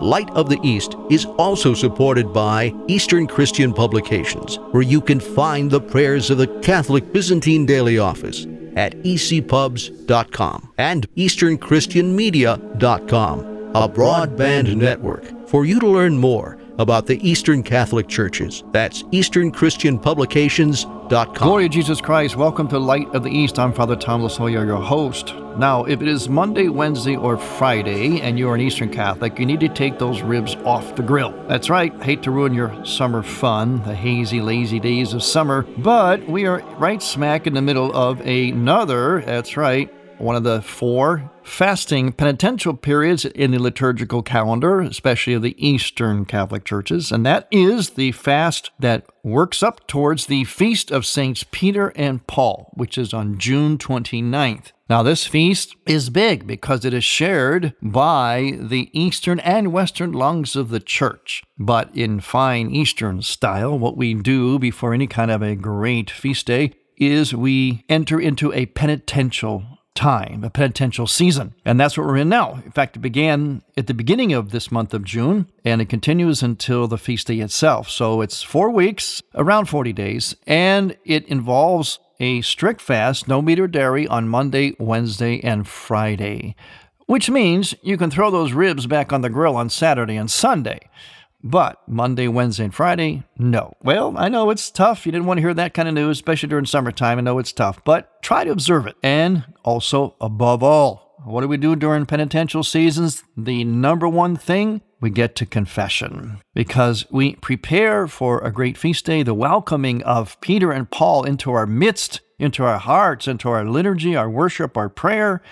Light of the East is also supported by Eastern Christian Publications, where you can find the prayers of the Catholic Byzantine Daily Office at ecpubs.com and easternchristianmedia.com, a broadband network for you to learn more about the Eastern Catholic Churches. That's easternchristianpublications.com. Glory to Jesus Christ. Welcome to Light of the East. I'm Father Tom Loya, your host. Now, if it is Monday, Wednesday, or Friday, and you're an Eastern Catholic, you need to take those ribs off the grill. That's right. Hate to ruin your summer fun, the hazy, lazy days of summer, but we are right smack in the middle of another, that's right, one of the four fasting penitential periods in the liturgical calendar, especially of the Eastern Catholic churches, and that is the fast that works up towards the feast of Saints Peter and Paul, which is on June 29th. Now, this feast is big because it is shared by the eastern and western lungs of the church. But in fine Eastern style, what we do before any kind of a great feast day is we enter into a penitential time, a penitential season. And that's what we're in now. In fact, it began at the beginning of this month of June and it continues until the feast day itself. So it's four weeks, around 40 days, and it involves a strict fast, no meat or dairy on Monday, Wednesday, and Friday, which means you can throw those ribs back on the grill on Saturday and Sunday. But Monday, Wednesday, and Friday, no. Well, I know it's tough. You didn't want to hear that kind of news, especially during summertime. I know it's tough, but try to observe it. And also, above all, what do we do during penitential seasons? The number one thing we get to confession because we prepare for a great feast day, the welcoming of Peter and Paul into our midst, into our hearts, into our liturgy, our worship, our prayer,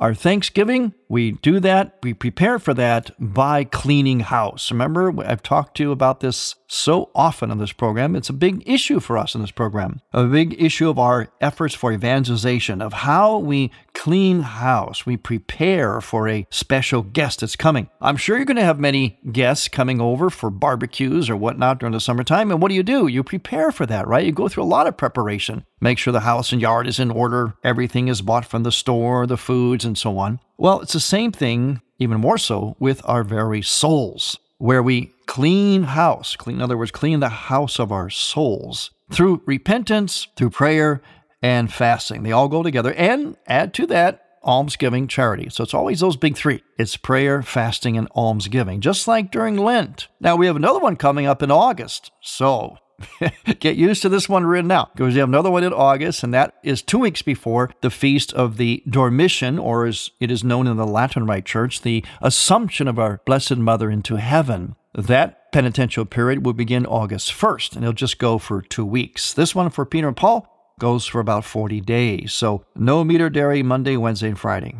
our thanksgiving. We do that, we prepare for that by cleaning house. Remember, I've talked to you about this so often on this program. It's a big issue for us in this program, a big issue of our efforts for evangelization, of how we clean house. We prepare for a special guest that's coming. I'm sure you're going to have many guests coming over for barbecues or whatnot during the summertime. And what do you do? You prepare for that, right? You go through a lot of preparation. Make sure the house and yard is in order, everything is bought from the store, the foods, and so on. Well, it's the same thing, even more so, with our very souls, where we clean house, clean, in other words, clean the house of our souls through repentance, through prayer, and fasting. They all go together. And add to that, almsgiving, charity. So it's always those big three it's prayer, fasting, and almsgiving, just like during Lent. Now we have another one coming up in August. So Get used to this one written now because we have another one in August, and that is two weeks before the feast of the Dormition, or as it is known in the Latin Rite Church, the Assumption of our Blessed Mother into heaven. That penitential period will begin August 1st, and it'll just go for two weeks. This one for Peter and Paul goes for about 40 days. So no meat or dairy Monday, Wednesday, and Friday.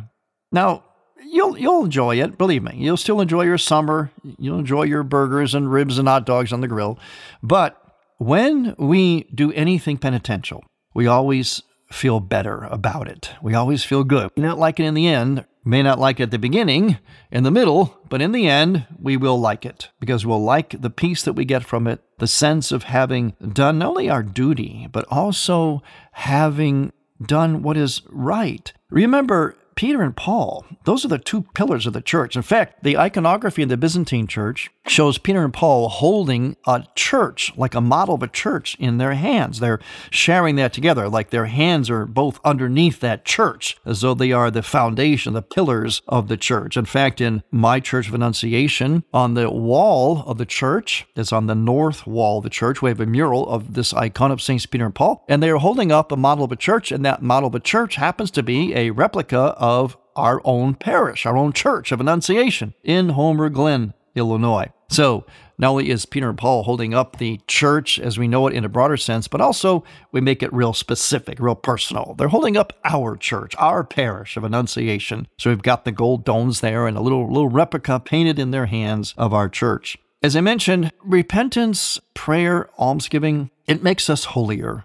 Now, you'll you'll enjoy it. Believe me, you'll still enjoy your summer. You'll enjoy your burgers and ribs and hot dogs on the grill. But when we do anything penitential, we always feel better about it. We always feel good. We not like it in the end, may not like it at the beginning, in the middle, but in the end, we will like it because we'll like the peace that we get from it, the sense of having done not only our duty, but also having done what is right. Remember, Peter and Paul, those are the two pillars of the church. In fact, the iconography in the Byzantine church shows Peter and Paul holding a church, like a model of a church, in their hands. They're sharing that together, like their hands are both underneath that church, as though they are the foundation, the pillars of the church. In fact, in my Church of Annunciation, on the wall of the church, that's on the north wall of the church, we have a mural of this icon of Saints Peter and Paul, and they are holding up a model of a church, and that model of a church happens to be a replica of our own parish, our own church of Annunciation in Homer Glen, Illinois. So, not only is Peter and Paul holding up the church as we know it in a broader sense, but also we make it real specific, real personal. They're holding up our church, our parish of Annunciation. So we've got the gold domes there and a little little replica painted in their hands of our church. As I mentioned, repentance, prayer, almsgiving, it makes us holier.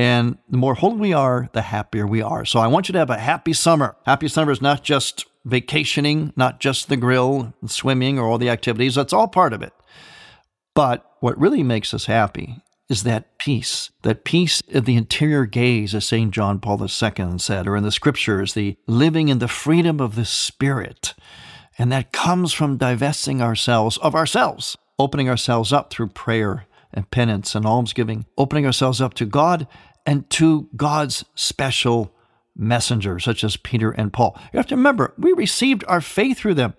And the more holy we are, the happier we are. So I want you to have a happy summer. Happy summer is not just vacationing, not just the grill, swimming, or all the activities. That's all part of it. But what really makes us happy is that peace, that peace of the interior gaze, as St. John Paul II said, or in the scriptures, the living in the freedom of the Spirit. And that comes from divesting ourselves of ourselves, opening ourselves up through prayer and penance and almsgiving, opening ourselves up to God and to God's special messengers, such as Peter and Paul. You have to remember, we received our faith through them.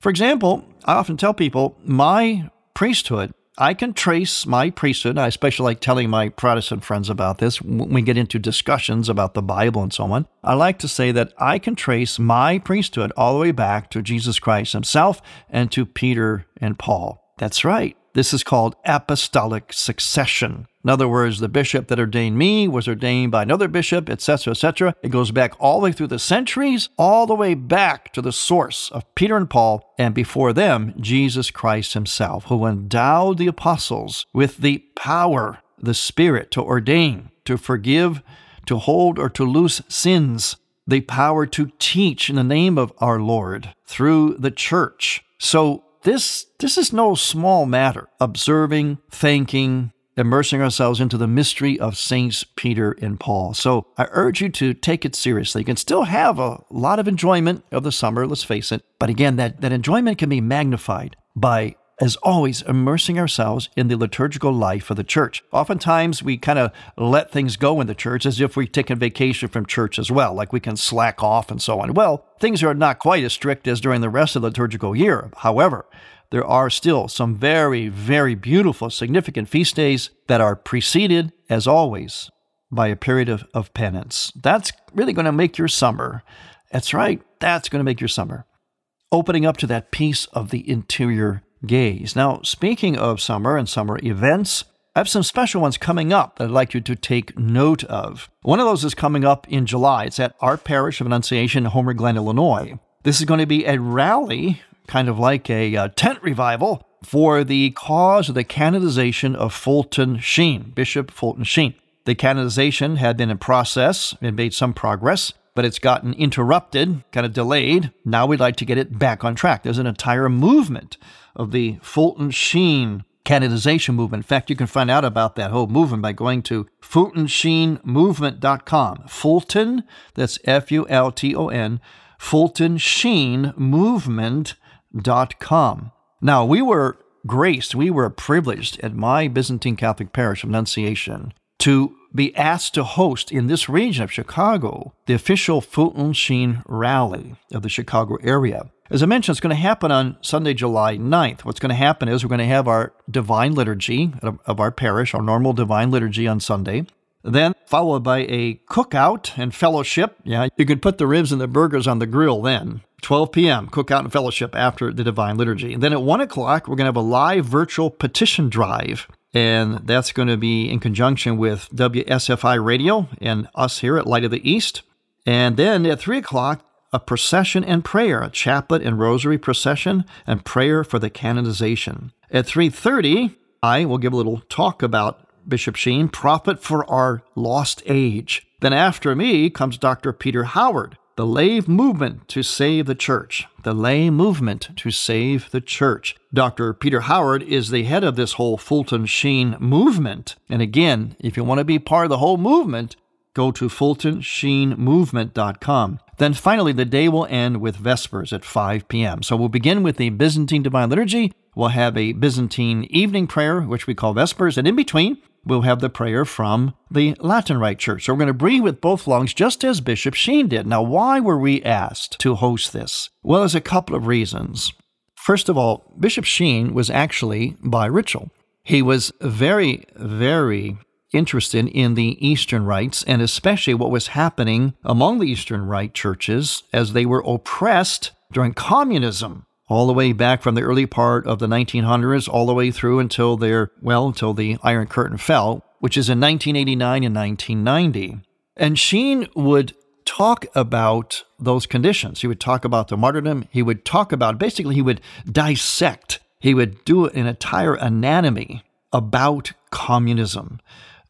For example, I often tell people my priesthood, I can trace my priesthood. I especially like telling my Protestant friends about this when we get into discussions about the Bible and so on. I like to say that I can trace my priesthood all the way back to Jesus Christ himself and to Peter and Paul. That's right. This is called apostolic succession. In other words, the bishop that ordained me was ordained by another bishop, etc., etc. It goes back all the way through the centuries, all the way back to the source of Peter and Paul, and before them, Jesus Christ himself, who endowed the apostles with the power, the Spirit to ordain, to forgive, to hold, or to loose sins, the power to teach in the name of our Lord through the church. So this, this is no small matter. Observing, thanking, immersing ourselves into the mystery of Saints Peter and Paul. So I urge you to take it seriously. You can still have a lot of enjoyment of the summer, let's face it. But again, that, that enjoyment can be magnified by as always, immersing ourselves in the liturgical life of the church. Oftentimes, we kind of let things go in the church as if we've taken vacation from church as well, like we can slack off and so on. Well, things are not quite as strict as during the rest of the liturgical year. However, there are still some very, very beautiful, significant feast days that are preceded, as always, by a period of, of penance. That's really going to make your summer. That's right, that's going to make your summer. Opening up to that peace of the interior gaze. Now, speaking of summer and summer events, I have some special ones coming up that I'd like you to take note of. One of those is coming up in July. It's at our parish of Annunciation, Homer Glen, Illinois. This is going to be a rally, kind of like a uh, tent revival, for the cause of the canonization of Fulton Sheen, Bishop Fulton Sheen. The canonization had been in process and made some progress but it's gotten interrupted, kind of delayed. Now we'd like to get it back on track. There's an entire movement of the Fulton Sheen canonization movement. In fact, you can find out about that whole movement by going to fultonsheenmovement.com. Fulton, that's F U L T O N, fultonsheenmovement.com. Now, we were graced, we were privileged at my Byzantine Catholic parish of Annunciation to be asked to host in this region of Chicago the official Fulton Sheen rally of the Chicago area. As I mentioned, it's going to happen on Sunday, July 9th. What's going to happen is we're going to have our divine liturgy of our parish, our normal divine liturgy on Sunday. Then, followed by a cookout and fellowship. Yeah, you could put the ribs and the burgers on the grill then. 12 p.m., cookout and fellowship after the divine liturgy. And then at 1 o'clock, we're going to have a live virtual petition drive and that's going to be in conjunction with WSFI Radio and us here at Light of the East. And then at 3 o'clock, a procession and prayer, a chaplet and rosary procession and prayer for the canonization. At 3.30, I will give a little talk about Bishop Sheen, Prophet for Our Lost Age. Then after me comes Dr. Peter Howard, the lay movement to save the church. The lay movement to save the church. Dr. Peter Howard is the head of this whole Fulton Sheen movement. And again, if you want to be part of the whole movement, go to fultonsheenmovement.com. Then finally, the day will end with Vespers at 5 p.m. So we'll begin with the Byzantine Divine Liturgy. We'll have a Byzantine evening prayer, which we call Vespers. And in between, we'll have the prayer from the Latin Rite Church. So we're going to breathe with both lungs, just as Bishop Sheen did. Now, why were we asked to host this? Well, there's a couple of reasons. First of all, Bishop Sheen was actually bi ritual. He was very, very interested in the Eastern rites and especially what was happening among the Eastern Rite churches as they were oppressed during communism, all the way back from the early part of the 1900s, all the way through until their, well, until the Iron Curtain fell, which is in 1989 and 1990. And Sheen would talk about those conditions. He would talk about the martyrdom. He would talk about, basically, he would dissect, he would do an entire anatomy about communism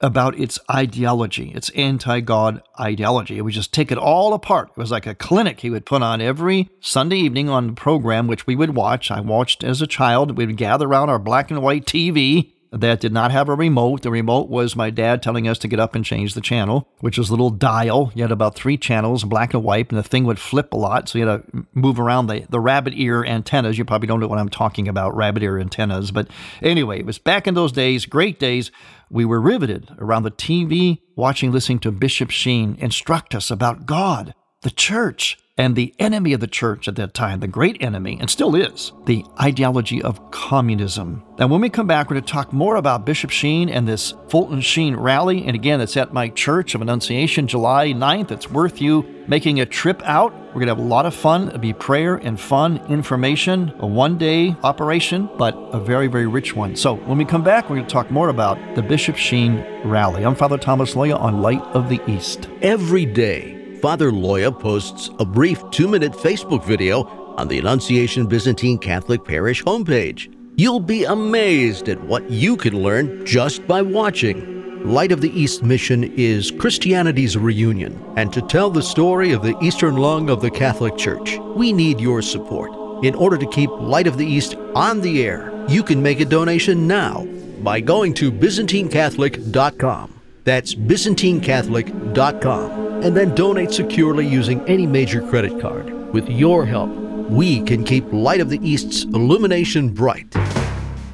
about its ideology, its anti God ideology. It would just take it all apart. It was like a clinic he would put on every Sunday evening on the program, which we would watch. I watched as a child. We would gather around our black and white TV that did not have a remote. The remote was my dad telling us to get up and change the channel, which was a little dial. You had about three channels, black and white, and the thing would flip a lot. So you had to move around the, the rabbit ear antennas. You probably don't know what I'm talking about, rabbit ear antennas. But anyway, it was back in those days, great days. We were riveted around the TV, watching, listening to Bishop Sheen instruct us about God, the church, and the enemy of the church at that time, the great enemy, and still is, the ideology of communism. Now, when we come back, we're going to talk more about Bishop Sheen and this Fulton Sheen rally. And again, it's at my Church of Annunciation, July 9th. It's worth you making a trip out. We're going to have a lot of fun. It'll be prayer and fun, information, a one day operation, but a very, very rich one. So when we come back, we're going to talk more about the Bishop Sheen rally. I'm Father Thomas Loya on Light of the East. Every day, Father Loya posts a brief two minute Facebook video on the Annunciation Byzantine Catholic Parish homepage. You'll be amazed at what you can learn just by watching. Light of the East mission is Christianity's reunion, and to tell the story of the Eastern lung of the Catholic Church, we need your support. In order to keep Light of the East on the air, you can make a donation now by going to ByzantineCatholic.com. That's ByzantineCatholic.com and then donate securely using any major credit card. With your help, we can keep Light of the East's illumination bright.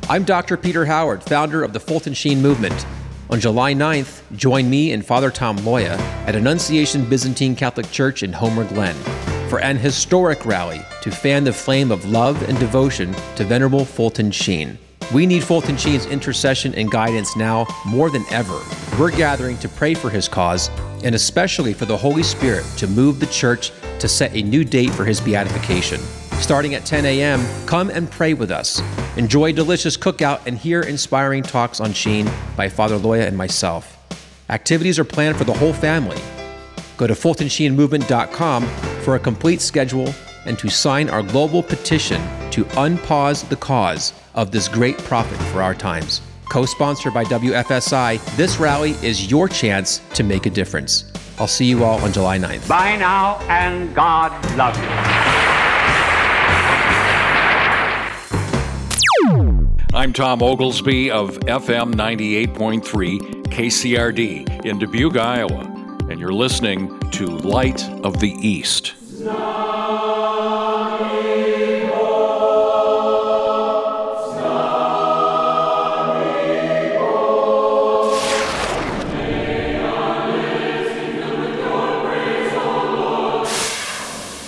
I'm Dr. Peter Howard, founder of the Fulton Sheen Movement. On July 9th, join me and Father Tom Loya at Annunciation Byzantine Catholic Church in Homer Glen for an historic rally to fan the flame of love and devotion to Venerable Fulton Sheen. We need Fulton Sheen's intercession and guidance now more than ever. We're gathering to pray for his cause and especially for the Holy Spirit to move the church to set a new date for his beatification. Starting at 10 a.m., come and pray with us. Enjoy delicious cookout and hear inspiring talks on Sheen by Father Loya and myself. Activities are planned for the whole family. Go to FultonSheenMovement.com for a complete schedule and to sign our global petition to unpause the cause of this great prophet for our times. Co sponsored by WSFI, this rally is your chance to make a difference. I'll see you all on July 9th. Bye now, and God love you. I'm Tom Oglesby of FM 98.3 KCRD in Dubuque, Iowa, and you're listening to Light of the East.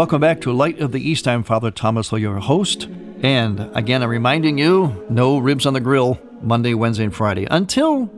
Welcome back to Light of the East. I'm Father Thomas, your host. And again, I'm reminding you no ribs on the grill Monday, Wednesday, and Friday until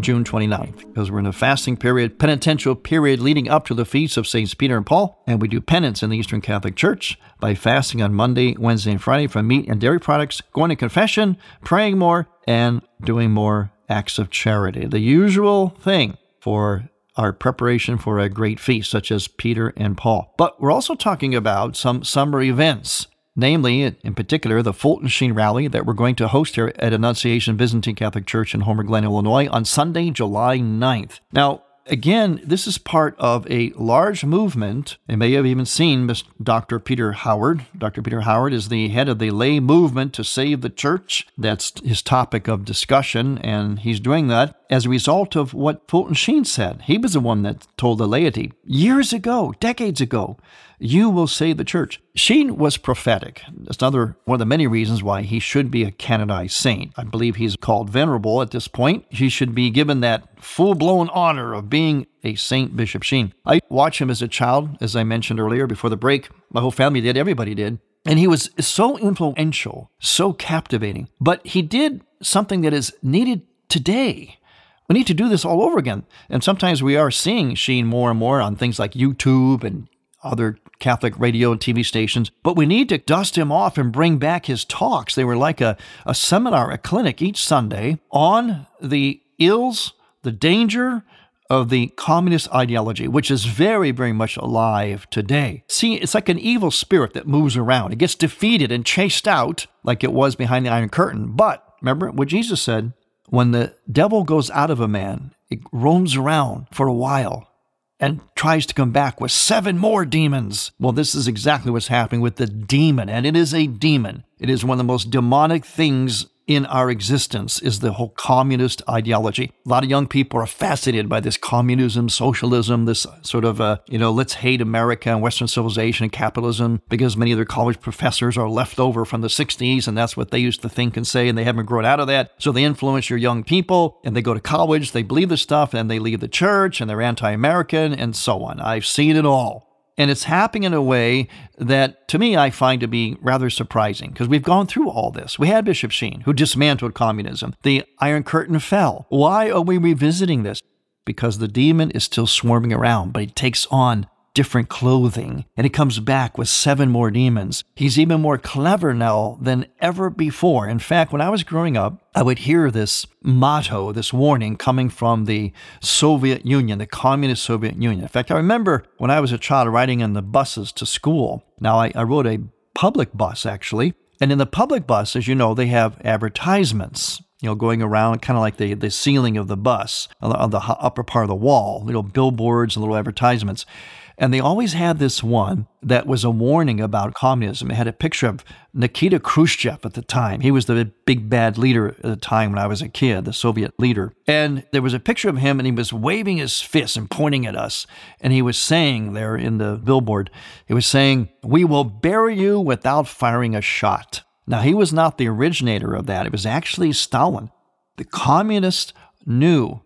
June 29th, because we're in a fasting period, penitential period leading up to the feasts of Saints Peter and Paul, and we do penance in the Eastern Catholic Church by fasting on Monday, Wednesday, and Friday from meat and dairy products, going to confession, praying more, and doing more acts of charity. The usual thing for our preparation for a great feast, such as Peter and Paul. But we're also talking about some summer events namely, in particular, the Fulton Sheen rally that we're going to host here at Annunciation Byzantine Catholic Church in Homer Glen, Illinois on Sunday, July 9th. Now, again, this is part of a large movement. You may have even seen Dr. Peter Howard. Dr. Peter Howard is the head of the lay movement to save the church. That's his topic of discussion, and he's doing that as a result of what Fulton Sheen said. He was the one that told the laity years ago, decades ago, you will save the church. Sheen was prophetic. That's another one of the many reasons why he should be a canonized saint. I believe he's called venerable at this point. He should be given that full blown honor of being a Saint Bishop Sheen. I watched him as a child, as I mentioned earlier before the break. My whole family did, everybody did. And he was so influential, so captivating. But he did something that is needed today. We need to do this all over again. And sometimes we are seeing Sheen more and more on things like YouTube and other Catholic radio and TV stations, but we need to dust him off and bring back his talks. They were like a, a seminar, a clinic each Sunday on the ills, the danger of the communist ideology, which is very, very much alive today. See, it's like an evil spirit that moves around. It gets defeated and chased out like it was behind the Iron Curtain. But remember what Jesus said when the devil goes out of a man, it roams around for a while and tries to come back with seven more demons. Well, this is exactly what's happening with the demon, and it is a demon. It is one of the most demonic things in our existence is the whole communist ideology. A lot of young people are fascinated by this communism, socialism, this sort of, uh, you know, let's hate America and Western civilization and capitalism because many of their college professors are left over from the 60s and that's what they used to think and say and they haven't grown out of that. So they influence your young people and they go to college, they believe this stuff and they leave the church and they're anti American and so on. I've seen it all. And it's happening in a way that, to me, I find to be rather surprising because we've gone through all this. We had Bishop Sheen, who dismantled communism. The Iron Curtain fell. Why are we revisiting this? Because the demon is still swarming around, but it takes on different clothing, and he comes back with seven more demons. He's even more clever now than ever before. In fact, when I was growing up, I would hear this motto, this warning coming from the Soviet Union, the Communist Soviet Union. In fact, I remember when I was a child riding in the buses to school. Now, I, I rode a public bus, actually. And in the public bus, as you know, they have advertisements you know, going around kind of like the, the ceiling of the bus on the, on the upper part of the wall, little billboards and little advertisements. And they always had this one that was a warning about communism. It had a picture of Nikita Khrushchev at the time. He was the big bad leader at the time when I was a kid, the Soviet leader. And there was a picture of him and he was waving his fist and pointing at us. And he was saying there in the billboard, he was saying, We will bury you without firing a shot. Now, he was not the originator of that. It was actually Stalin. The communists knew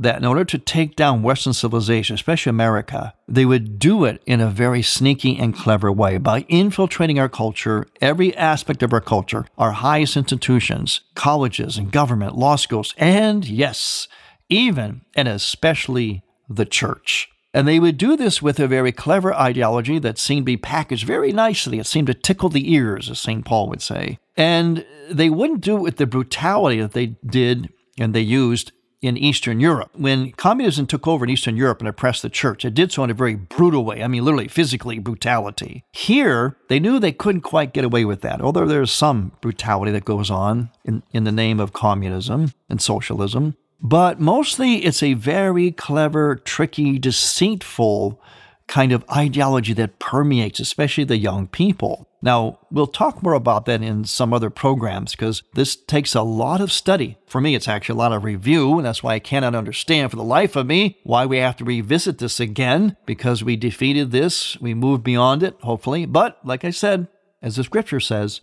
that in order to take down Western civilization, especially America, they would do it in a very sneaky and clever way by infiltrating our culture, every aspect of our culture, our highest institutions, colleges and government, law schools, and yes, even and especially the church. And they would do this with a very clever ideology that seemed to be packaged very nicely. It seemed to tickle the ears, as St. Paul would say. And they wouldn't do it with the brutality that they did and they used in Eastern Europe. When communism took over in Eastern Europe and oppressed the church, it did so in a very brutal way. I mean, literally, physically brutality. Here, they knew they couldn't quite get away with that, although there's some brutality that goes on in, in the name of communism and socialism. But mostly, it's a very clever, tricky, deceitful kind of ideology that permeates, especially the young people. Now, we'll talk more about that in some other programs because this takes a lot of study. For me, it's actually a lot of review, and that's why I cannot understand for the life of me why we have to revisit this again because we defeated this, we moved beyond it, hopefully. But, like I said, as the scripture says,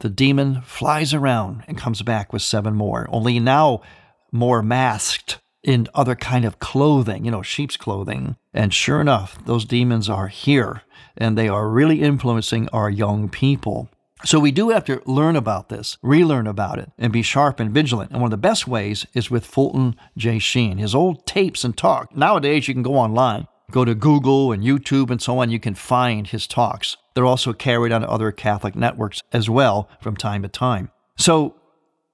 the demon flies around and comes back with seven more, only now more masked in other kind of clothing, you know, sheep's clothing. And sure enough, those demons are here and they are really influencing our young people. So we do have to learn about this, relearn about it, and be sharp and vigilant. And one of the best ways is with Fulton J. Sheen. His old tapes and talk. Nowadays, you can go online, go to Google and YouTube and so on. You can find his talks. They're also carried on other Catholic networks as well from time to time. So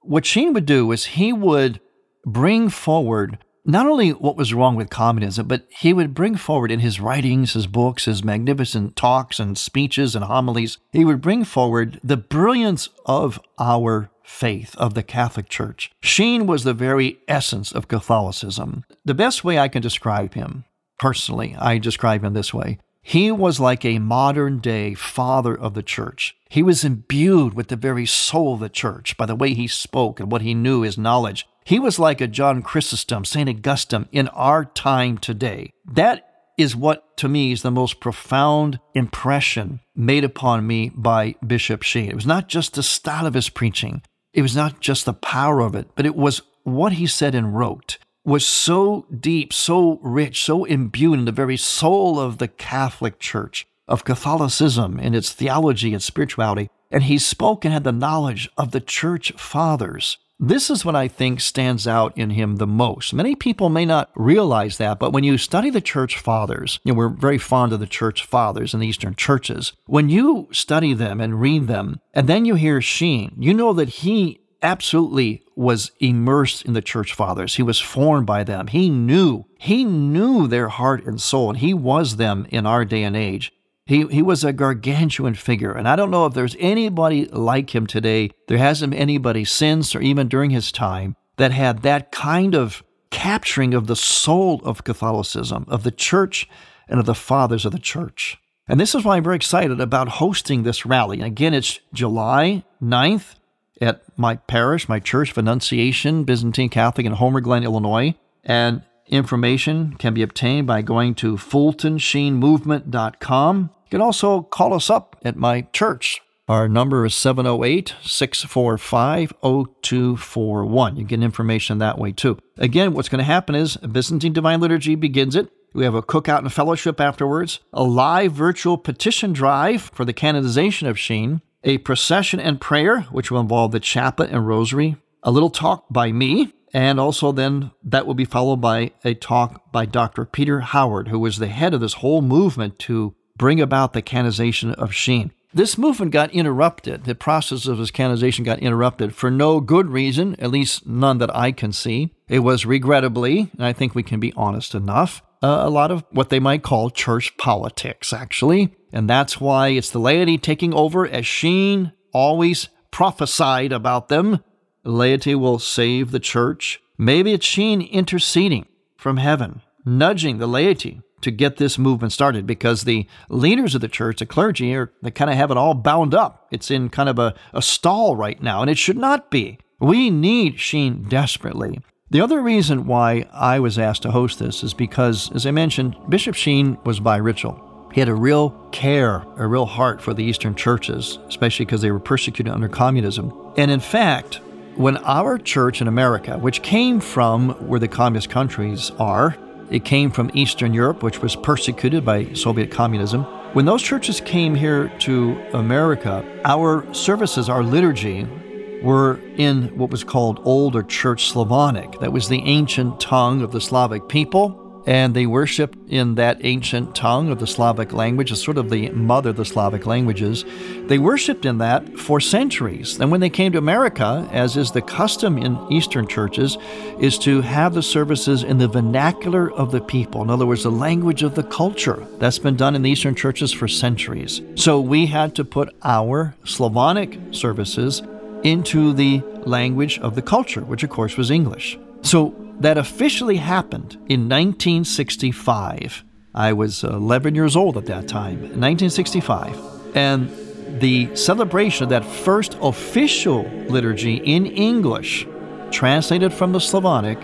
what Sheen would do is he would bring forward not only what was wrong with communism, but he would bring forward in his writings, his books, his magnificent talks and speeches and homilies, he would bring forward the brilliance of our faith of the Catholic Church. Sheen was the very essence of Catholicism. The best way I can describe him, personally, I describe him this way. He was like a modern day father of the church. He was imbued with the very soul of the church by the way he spoke and what he knew, his knowledge. He was like a John Chrysostom, St. Augustine in our time today. That is what to me is the most profound impression made upon me by Bishop Sheen. It was not just the style of his preaching, it was not just the power of it, but it was what he said and wrote was so deep, so rich, so imbued in the very soul of the Catholic Church, of Catholicism and its theology and spirituality. And he spoke and had the knowledge of the church fathers. This is what I think stands out in him the most. Many people may not realize that, but when you study the church fathers, you know, we're very fond of the church fathers in the Eastern churches. When you study them and read them, and then you hear Sheen, you know that he absolutely was immersed in the church fathers. He was formed by them. He knew, he knew their heart and soul, and he was them in our day and age. He, he was a gargantuan figure, and I don't know if there's anybody like him today. There hasn't been anybody since or even during his time that had that kind of capturing of the soul of Catholicism, of the church, and of the fathers of the church. And this is why I'm very excited about hosting this rally. And again, it's July 9th at my parish, my church of Annunciation, Byzantine Catholic in Homer Glen, Illinois. And information can be obtained by going to fultonsheenmovement.com. You can also call us up at my church. Our number is 708 645 0241. You get information that way too. Again, what's going to happen is Byzantine Divine Liturgy begins it. We have a cookout and fellowship afterwards, a live virtual petition drive for the canonization of Sheen, a procession and prayer, which will involve the chaplet and rosary, a little talk by me, and also then that will be followed by a talk by Dr. Peter Howard, who was the head of this whole movement to bring about the canonization of Sheen. This movement got interrupted. The process of his canonization got interrupted for no good reason, at least none that I can see. It was regrettably, and I think we can be honest enough, uh, a lot of what they might call church politics, actually. And that's why it's the laity taking over, as Sheen always prophesied about them. Laity will save the church. Maybe it's Sheen interceding from heaven, nudging the laity to get this movement started because the leaders of the church, the clergy, are they kind of have it all bound up. It's in kind of a, a stall right now, and it should not be. We need Sheen desperately. The other reason why I was asked to host this is because, as I mentioned, Bishop Sheen was bi ritual. He had a real care, a real heart for the Eastern churches, especially because they were persecuted under communism. And in fact, when our church in America, which came from where the communist countries are, it came from Eastern Europe, which was persecuted by Soviet communism. When those churches came here to America, our services, our liturgy, were in what was called Old or Church Slavonic. That was the ancient tongue of the Slavic people and they worshiped in that ancient tongue of the Slavic language, as sort of the mother of the Slavic languages. They worshiped in that for centuries. And when they came to America, as is the custom in Eastern churches, is to have the services in the vernacular of the people. In other words, the language of the culture. That's been done in the Eastern churches for centuries. So we had to put our Slavonic services into the language of the culture, which of course was English. So that officially happened in 1965. I was uh, 11 years old at that time, 1965. And the celebration of that first official liturgy in English, translated from the Slavonic,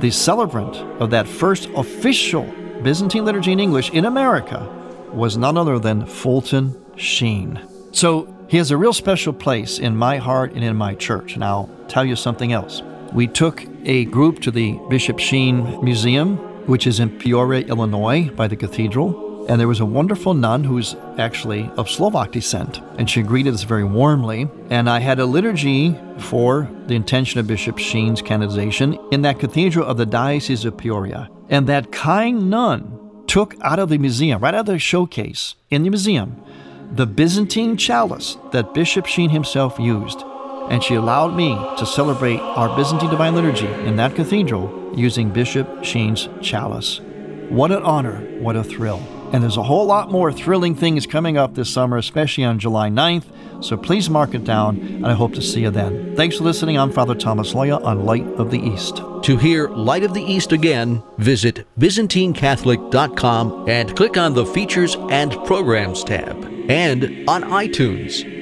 the celebrant of that first official Byzantine liturgy in English in America was none other than Fulton Sheen. So he has a real special place in my heart and in my church. And I'll tell you something else. We took a group to the Bishop Sheen Museum, which is in Peoria, Illinois, by the cathedral. And there was a wonderful nun who's actually of Slovak descent, and she greeted us very warmly. And I had a liturgy for the intention of Bishop Sheen's canonization in that cathedral of the Diocese of Peoria. And that kind nun took out of the museum, right out of the showcase in the museum, the Byzantine chalice that Bishop Sheen himself used. And she allowed me to celebrate our Byzantine Divine Liturgy in that cathedral using Bishop Sheen's chalice. What an honor, what a thrill. And there's a whole lot more thrilling things coming up this summer, especially on July 9th. So please mark it down, and I hope to see you then. Thanks for listening. I'm Father Thomas Loya on Light of the East. To hear Light of the East again, visit ByzantineCatholic.com and click on the Features and Programs tab, and on iTunes.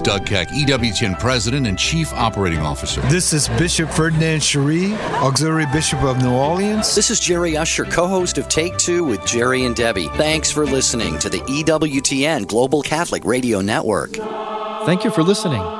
Is Doug Keck, EWTN President and Chief Operating Officer. This is Bishop Fernand Cheri, Auxiliary Bishop of New Orleans. This is Jerry Usher, co host of Take Two with Jerry and Debbie. Thanks for listening to the EWTN Global Catholic Radio Network. Thank you for listening.